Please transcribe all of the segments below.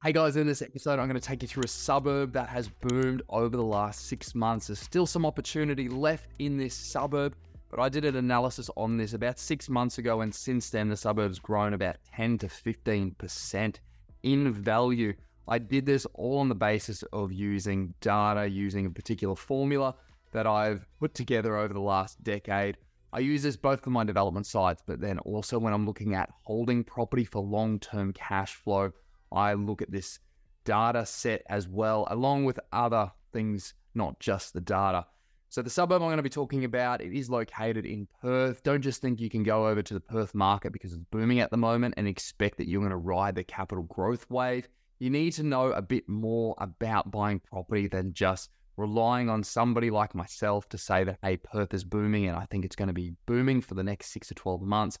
Hey guys, in this episode, I'm going to take you through a suburb that has boomed over the last six months. There's still some opportunity left in this suburb, but I did an analysis on this about six months ago, and since then, the suburb's grown about 10 to 15% in value. I did this all on the basis of using data, using a particular formula that I've put together over the last decade. I use this both for my development sites, but then also when I'm looking at holding property for long term cash flow. I look at this data set as well, along with other things, not just the data. So the suburb I'm going to be talking about, it is located in Perth. Don't just think you can go over to the Perth market because it's booming at the moment and expect that you're going to ride the capital growth wave. You need to know a bit more about buying property than just relying on somebody like myself to say that, hey, Perth is booming and I think it's going to be booming for the next six to 12 months.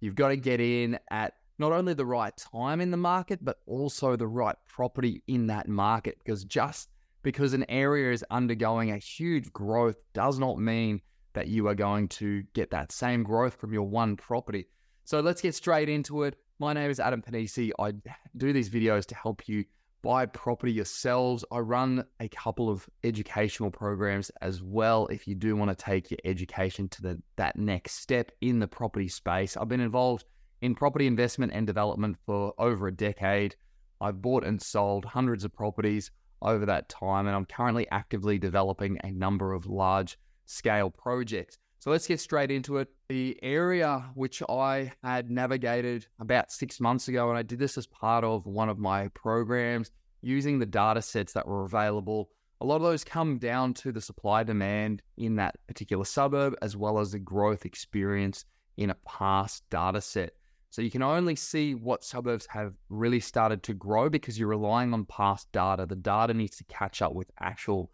You've got to get in at not only the right time in the market, but also the right property in that market. Because just because an area is undergoing a huge growth does not mean that you are going to get that same growth from your one property. So let's get straight into it. My name is Adam Pennisi. I do these videos to help you buy property yourselves. I run a couple of educational programs as well if you do want to take your education to the, that next step in the property space. I've been involved in property investment and development for over a decade. I've bought and sold hundreds of properties over that time, and I'm currently actively developing a number of large scale projects. So let's get straight into it. The area which I had navigated about six months ago, and I did this as part of one of my programs using the data sets that were available. A lot of those come down to the supply demand in that particular suburb, as well as the growth experience in a past data set. So you can only see what suburbs have really started to grow because you're relying on past data. The data needs to catch up with actual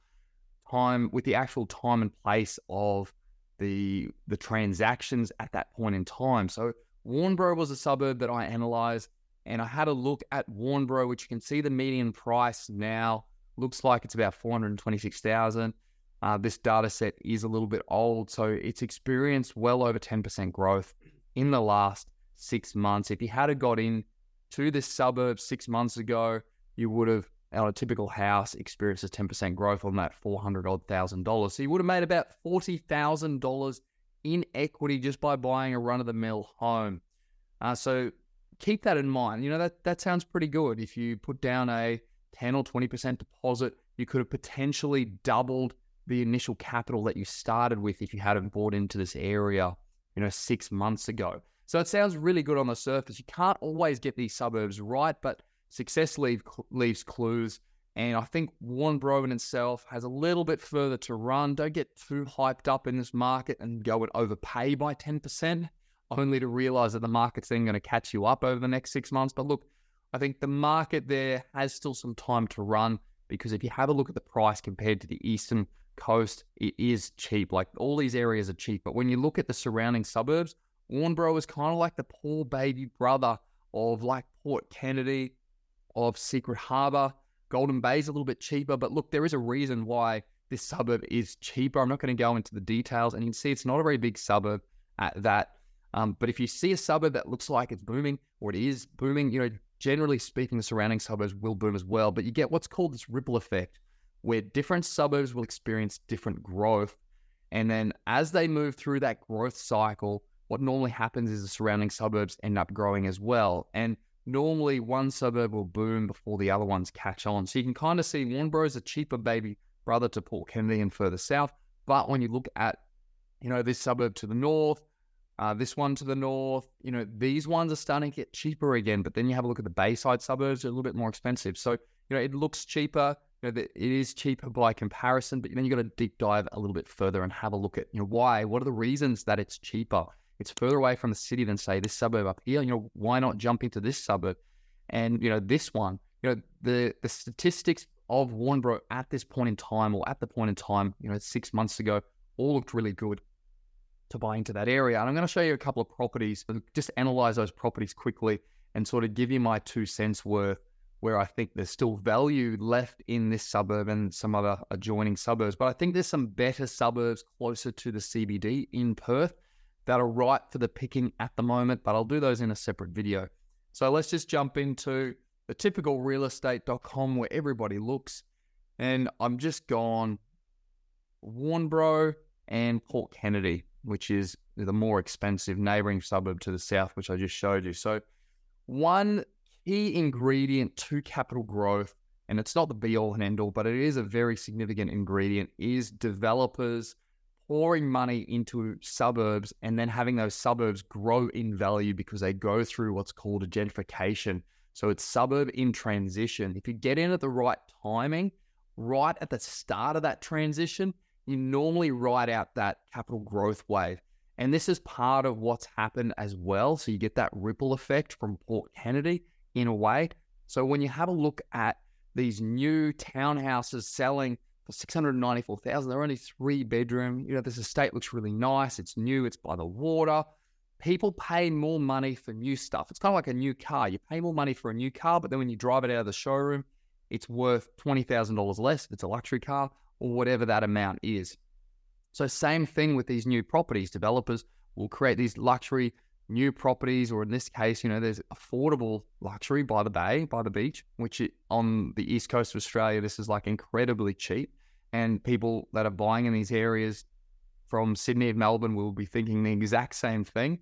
time, with the actual time and place of the the transactions at that point in time. So Warnbro was a suburb that I analyzed, and I had a look at Warnbro, which you can see the median price now looks like it's about four hundred twenty six thousand. Uh, this data set is a little bit old, so it's experienced well over ten percent growth in the last six months. If you had got in to this suburb six months ago, you would have, on a typical house, experienced a 10% growth on that 400 odd thousand dollars. So you would have made about $40,000 in equity just by buying a run of the mill home. Uh, so keep that in mind. You know, that, that sounds pretty good. If you put down a 10 or 20% deposit, you could have potentially doubled the initial capital that you started with if you hadn't bought into this area, you know, six months ago. So it sounds really good on the surface. You can't always get these suburbs right, but success leave, leaves clues. And I think Warnbro in itself has a little bit further to run. Don't get too hyped up in this market and go and overpay by 10%, only to realize that the market's then going to catch you up over the next six months. But look, I think the market there has still some time to run because if you have a look at the price compared to the eastern coast, it is cheap. Like all these areas are cheap. But when you look at the surrounding suburbs, Warnbro is kind of like the poor baby brother of like Port Kennedy, of Secret Harbour. Golden Bay is a little bit cheaper, but look, there is a reason why this suburb is cheaper. I'm not going to go into the details, and you can see it's not a very big suburb at that. Um, but if you see a suburb that looks like it's booming or it is booming, you know, generally speaking, the surrounding suburbs will boom as well. But you get what's called this ripple effect, where different suburbs will experience different growth. And then as they move through that growth cycle, what normally happens is the surrounding suburbs end up growing as well. And normally one suburb will boom before the other ones catch on. So you can kind of see Warnbro is a cheaper baby brother to Port Kennedy and further south. But when you look at, you know, this suburb to the north, uh, this one to the north, you know, these ones are starting to get cheaper again. But then you have a look at the Bayside suburbs, they're a little bit more expensive. So, you know, it looks cheaper. You know, it is cheaper by comparison, but then you've got to deep dive a little bit further and have a look at, you know, why? What are the reasons that it's cheaper? It's further away from the city than say this suburb up here. You know, why not jump into this suburb? And you know, this one, you know, the the statistics of Warnbro at this point in time, or at the point in time, you know, six months ago, all looked really good to buy into that area. And I'm going to show you a couple of properties, just analyze those properties quickly and sort of give you my two cents worth where I think there's still value left in this suburb and some other adjoining suburbs. But I think there's some better suburbs closer to the CBD in Perth that are right for the picking at the moment, but I'll do those in a separate video. So let's just jump into the typical realestate.com where everybody looks. And I'm just gone Warnbro and Port Kennedy, which is the more expensive neighboring suburb to the south, which I just showed you. So, one key ingredient to capital growth, and it's not the be all and end all, but it is a very significant ingredient, is developers pouring money into suburbs and then having those suburbs grow in value because they go through what's called a gentrification. So it's suburb in transition. If you get in at the right timing, right at the start of that transition, you normally ride out that capital growth wave. And this is part of what's happened as well. So you get that ripple effect from Port Kennedy in a way. So when you have a look at these new townhouses selling for 694,000. They're only three bedroom. You know, this estate looks really nice. It's new. It's by the water. People pay more money for new stuff. It's kind of like a new car. You pay more money for a new car, but then when you drive it out of the showroom, it's worth $20,000 less it's a luxury car or whatever that amount is. So, same thing with these new properties. Developers will create these luxury new properties, or in this case, you know, there's affordable luxury by the bay, by the beach, which on the east coast of Australia, this is like incredibly cheap. And people that are buying in these areas from Sydney and Melbourne will be thinking the exact same thing.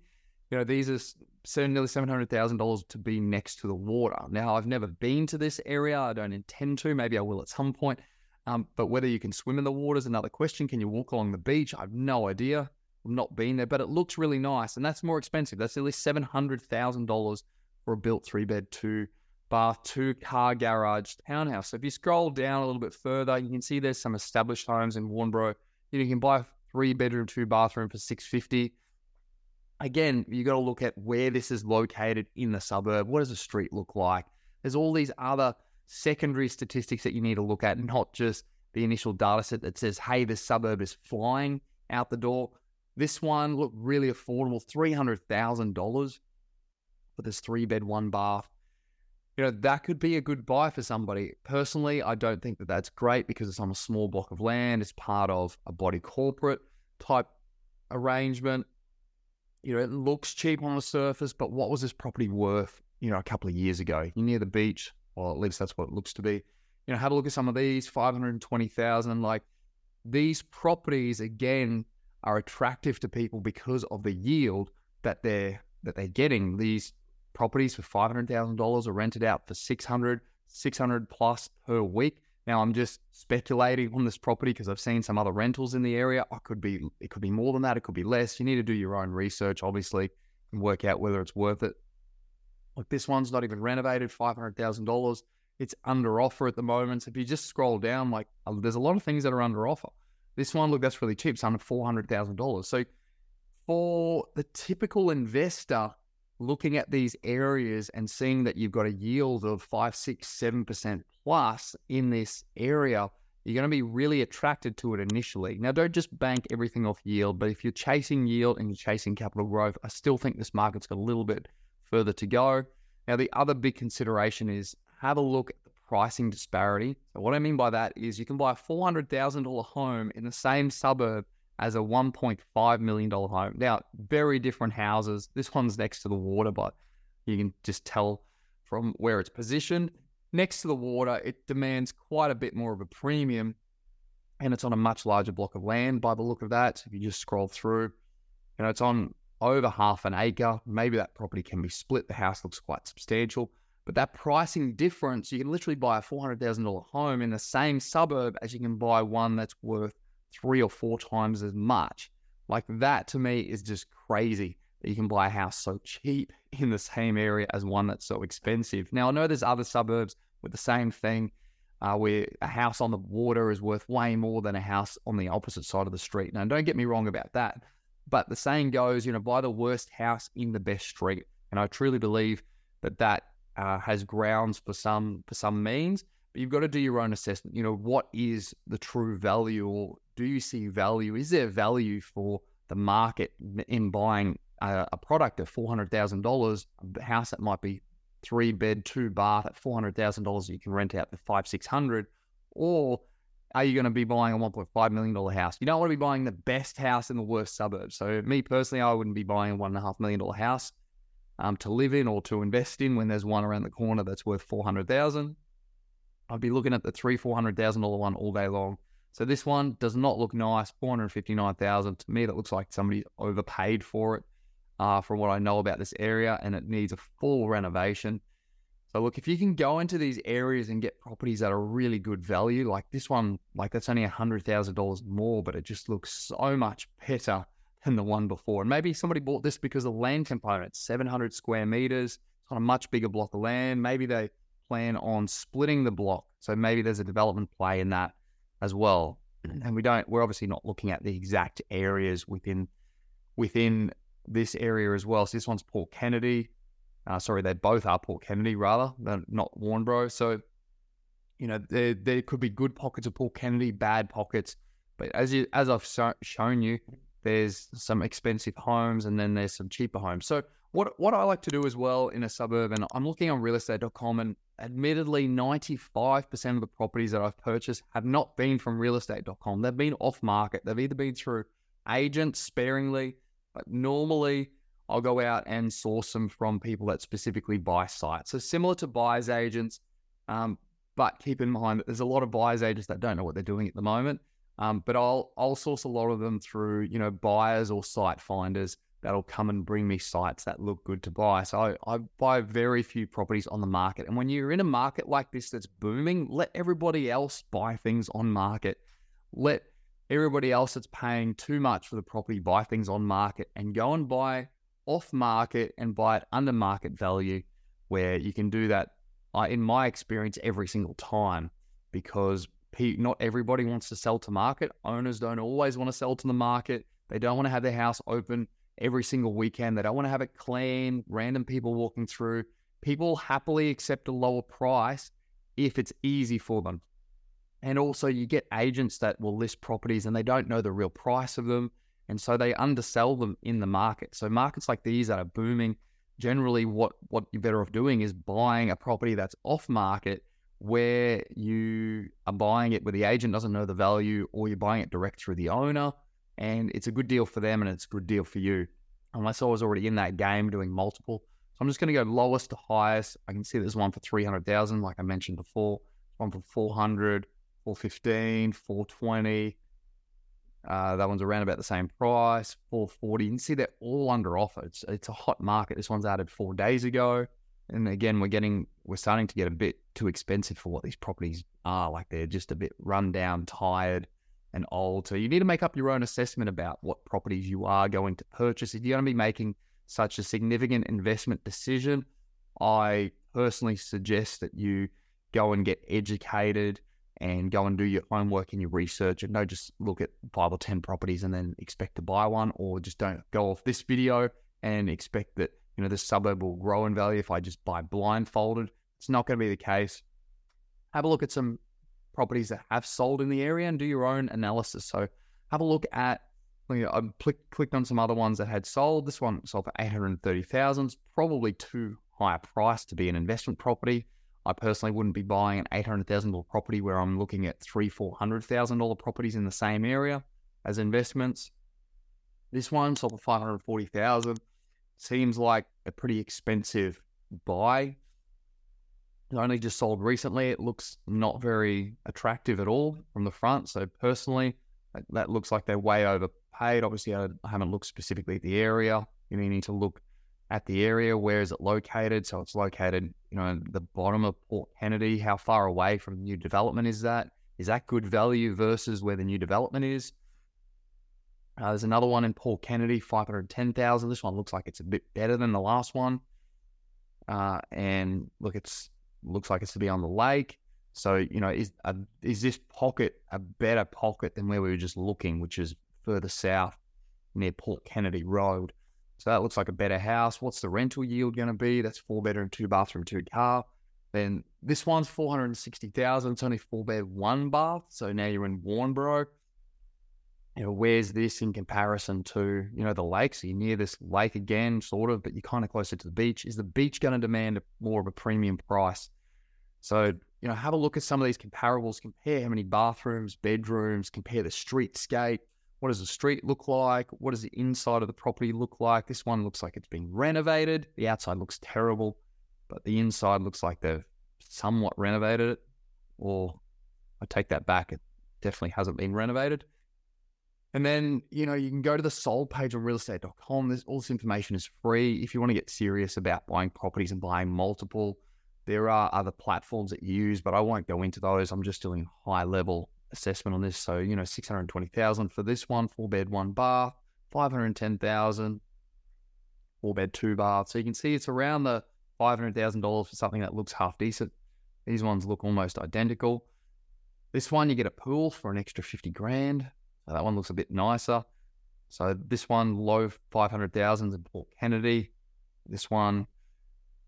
You know, these are nearly seven hundred thousand dollars to be next to the water. Now, I've never been to this area. I don't intend to. Maybe I will at some point. Um, but whether you can swim in the water is another question. Can you walk along the beach? I've no idea. I've not been there, but it looks really nice, and that's more expensive. That's nearly seven hundred thousand dollars for a built three bed, two bath, two car garage townhouse. So if you scroll down a little bit further, you can see there's some established homes in Warnbro. You, you can buy a three bedroom, two bathroom for six fifty. Again, you got to look at where this is located in the suburb. What does the street look like? There's all these other secondary statistics that you need to look at, not just the initial data set that says, hey, this suburb is flying out the door. This one looked really affordable, $300,000 for this three bed, one bath. You know, that could be a good buy for somebody. Personally, I don't think that that's great because it's on a small block of land. It's part of a body corporate type arrangement. You know, it looks cheap on the surface, but what was this property worth, you know, a couple of years ago? You're near the beach, or at least that's what it looks to be. You know, have a look at some of these, 520,000. Like these properties, again, are attractive to people because of the yield that they're that they're getting. These properties for five hundred thousand dollars are rented out for 600, 600 plus per week. Now I'm just speculating on this property because I've seen some other rentals in the area. I could be it could be more than that. It could be less. You need to do your own research, obviously, and work out whether it's worth it. Like this one's not even renovated, five hundred thousand dollars. It's under offer at the moment. So if you just scroll down, like uh, there's a lot of things that are under offer. This one, look, that's really cheap. It's under $400,000. So for the typical investor looking at these areas and seeing that you've got a yield of five, six, seven percent plus in this area, you're going to be really attracted to it initially. Now, don't just bank everything off yield, but if you're chasing yield and you're chasing capital growth, I still think this market's got a little bit further to go. Now, the other big consideration is have a look pricing disparity. So, what I mean by that is you can buy a $400,000 home in the same suburb as a $1.5 million home. Now, very different houses. This one's next to the water, but you can just tell from where it's positioned. Next to the water, it demands quite a bit more of a premium and it's on a much larger block of land by the look of that. If you just scroll through, you know, it's on over half an acre. Maybe that property can be split. The house looks quite substantial. But that pricing difference, you can literally buy a $400,000 home in the same suburb as you can buy one that's worth three or four times as much. Like that to me is just crazy that you can buy a house so cheap in the same area as one that's so expensive. Now, I know there's other suburbs with the same thing uh, where a house on the water is worth way more than a house on the opposite side of the street. Now, don't get me wrong about that. But the saying goes, you know, buy the worst house in the best street. And I truly believe that that uh, has grounds for some for some means, but you've got to do your own assessment. You know, what is the true value, or do you see value? Is there value for the market in buying a, a product at four hundred thousand dollars, a house that might be three bed, two bath at four hundred thousand dollars, you can rent out for five six hundred, or are you going to be buying a $1.5 million house? You don't want to be buying the best house in the worst suburb. So, me personally, I wouldn't be buying a $1.5 million house um, to live in or to invest in when there's one around the corner that's worth 400,000. I'd be looking at the three, $400,000 one all day long. So this one does not look nice, 459,000. To me, that looks like somebody overpaid for it uh, from what I know about this area and it needs a full renovation. So look, if you can go into these areas and get properties that are really good value, like this one, like that's only $100,000 more, but it just looks so much better than the one before. And maybe somebody bought this because of the land component, 700 square meters, it's on a much bigger block of land. Maybe they plan on splitting the block. So maybe there's a development play in that as well. And we don't, we're obviously not looking at the exact areas within within this area as well. So this one's Port Kennedy. Uh, sorry, they both are Port Kennedy rather, than not Warnbro. So, you know, there there could be good pockets of Port Kennedy, bad pockets. But as you as I've so, shown you, there's some expensive homes and then there's some cheaper homes. So what what I like to do as well in a suburb, and I'm looking on realestate.com, and admittedly, 95% of the properties that I've purchased have not been from realestate.com. They've been off market. They've either been through agents sparingly, but normally I'll go out and source them from people that specifically buy sites. So similar to buyers agents, um, but keep in mind that there's a lot of buyers agents that don't know what they're doing at the moment. Um, but I'll I'll source a lot of them through you know buyers or site finders that'll come and bring me sites that look good to buy. So I, I buy very few properties on the market. And when you're in a market like this that's booming, let everybody else buy things on market. Let everybody else that's paying too much for the property buy things on market and go and buy off market and buy it under market value, where you can do that. in my experience, every single time, because not everybody wants to sell to market. Owners don't always want to sell to the market. They don't want to have their house open every single weekend. They don't want to have it clean, random people walking through. People happily accept a lower price if it's easy for them. And also, you get agents that will list properties and they don't know the real price of them. And so they undersell them in the market. So, markets like these that are booming, generally, what, what you're better off doing is buying a property that's off market where you are buying it where the agent doesn't know the value or you're buying it direct through the owner and it's a good deal for them and it's a good deal for you. Unless I was already in that game doing multiple. So I'm just going to go lowest to highest. I can see there's one for 300,000, like I mentioned before, one for 400, 415, 420. Uh, that one's around about the same price, 440. You can see they're all under offer. It's, it's a hot market. This one's added four days ago. And again, we're getting, we're starting to get a bit too expensive for what these properties are. Like they're just a bit run down, tired and old. So you need to make up your own assessment about what properties you are going to purchase. If you're going to be making such a significant investment decision, I personally suggest that you go and get educated and go and do your homework and your research and don't just look at five or 10 properties and then expect to buy one or just don't go off this video and expect that, you know, the suburb will grow in value if I just buy blindfolded. It's not going to be the case. Have a look at some properties that have sold in the area and do your own analysis. So have a look at. You know, I click, clicked on some other ones that had sold. This one sold for eight hundred thirty thousand. Probably too high a price to be an investment property. I personally wouldn't be buying an eight hundred thousand dollar property where I'm looking at three four hundred thousand dollar properties in the same area as investments. This one sold for five hundred forty thousand. Seems like a pretty expensive buy only just sold recently. It looks not very attractive at all from the front. So personally, that, looks like they're way overpaid. Obviously, I, haven't looked specifically at the area. You need to look at the area. Where is it located? So it's located, you know, the bottom of Port Kennedy. How far away from new development is that? Is that good value versus where the new development is? Uh, there's another one in Port Kennedy, 510,000. This one looks like it's a bit better than the last one. Uh, and look, it's looks like it's to be on the lake. So, you know, is a, is this pocket a better pocket than where we were just looking, which is further south near Port Kennedy Road? So that looks like a better house. What's the rental yield going to be? That's four bedroom, two bathroom, two car. Then this one's 460,000. It's only four bed, one bath. So now you're in Warnbro. You know, where's this in comparison to, you know, the lake? So you're near this lake again, sort of, but you're kind of closer to the beach. Is the beach going to demand more of a premium price? So, you know, have a look at some of these comparables, compare how many bathrooms, bedrooms, compare the streetscape. what does the street look like? What does the inside of the property look like? This one looks like it's been renovated. The outside looks terrible, but the inside looks like they've somewhat renovated it. Or I take that back, it definitely hasn't been renovated. And then, you know, you can go to the sold page on realestate.com. There's all this information is free. If you want to get serious about buying properties and buying multiple, there are other platforms that you use, but I won't go into those. I'm just doing high level assessment on this. So, you know, 620,000 for this one, four bed, one bath, 510,000, four bed, two bath. So you can see it's around the $500,000 for something that looks half decent. These ones look almost identical. This one, you get a pool for an extra 50 grand. So that one looks a bit nicer. So this one, low 500,000 in Port Kennedy. This one,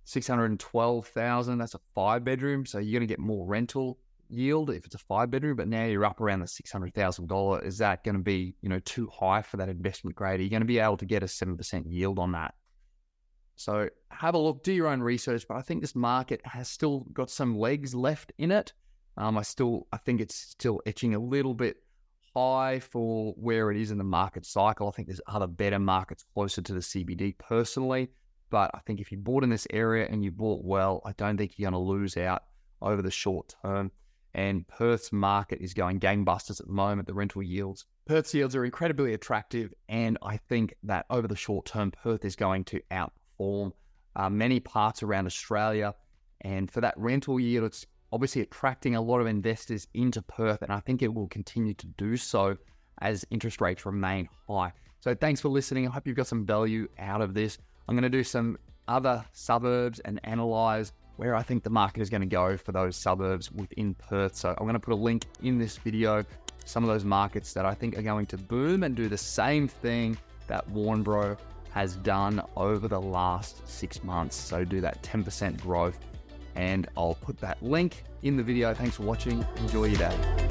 612,000. That's a five bedroom. So you're going to get more rental yield if it's a five bedroom, but now you're up around the $600,000. Is that going to be, you know, too high for that investment grade? Are you going to be able to get a 7% yield on that? So have a look, do your own research, but I think this market has still got some legs left in it. Um, I still, I think it's still etching a little bit high for where it is in the market cycle. I think there's other better markets closer to the CBD personally. But I think if you bought in this area and you bought well, I don't think you're going to lose out over the short term. And Perth's market is going gangbusters at the moment. The rental yields, Perth's yields are incredibly attractive. And I think that over the short term, Perth is going to outperform uh, many parts around Australia. And for that rental yield, it's obviously attracting a lot of investors into Perth, and I think it will continue to do so as interest rates remain high. So thanks for listening. I hope you've got some value out of this. I'm going to do some other suburbs and analyze where I think the market is going to go for those suburbs within Perth. So I'm going to put a link in this video, some of those markets that I think are going to boom and do the same thing that Warnbro has done over the last six months. So do that 10% growth and I'll put that link in the video. Thanks for watching. Enjoy your day.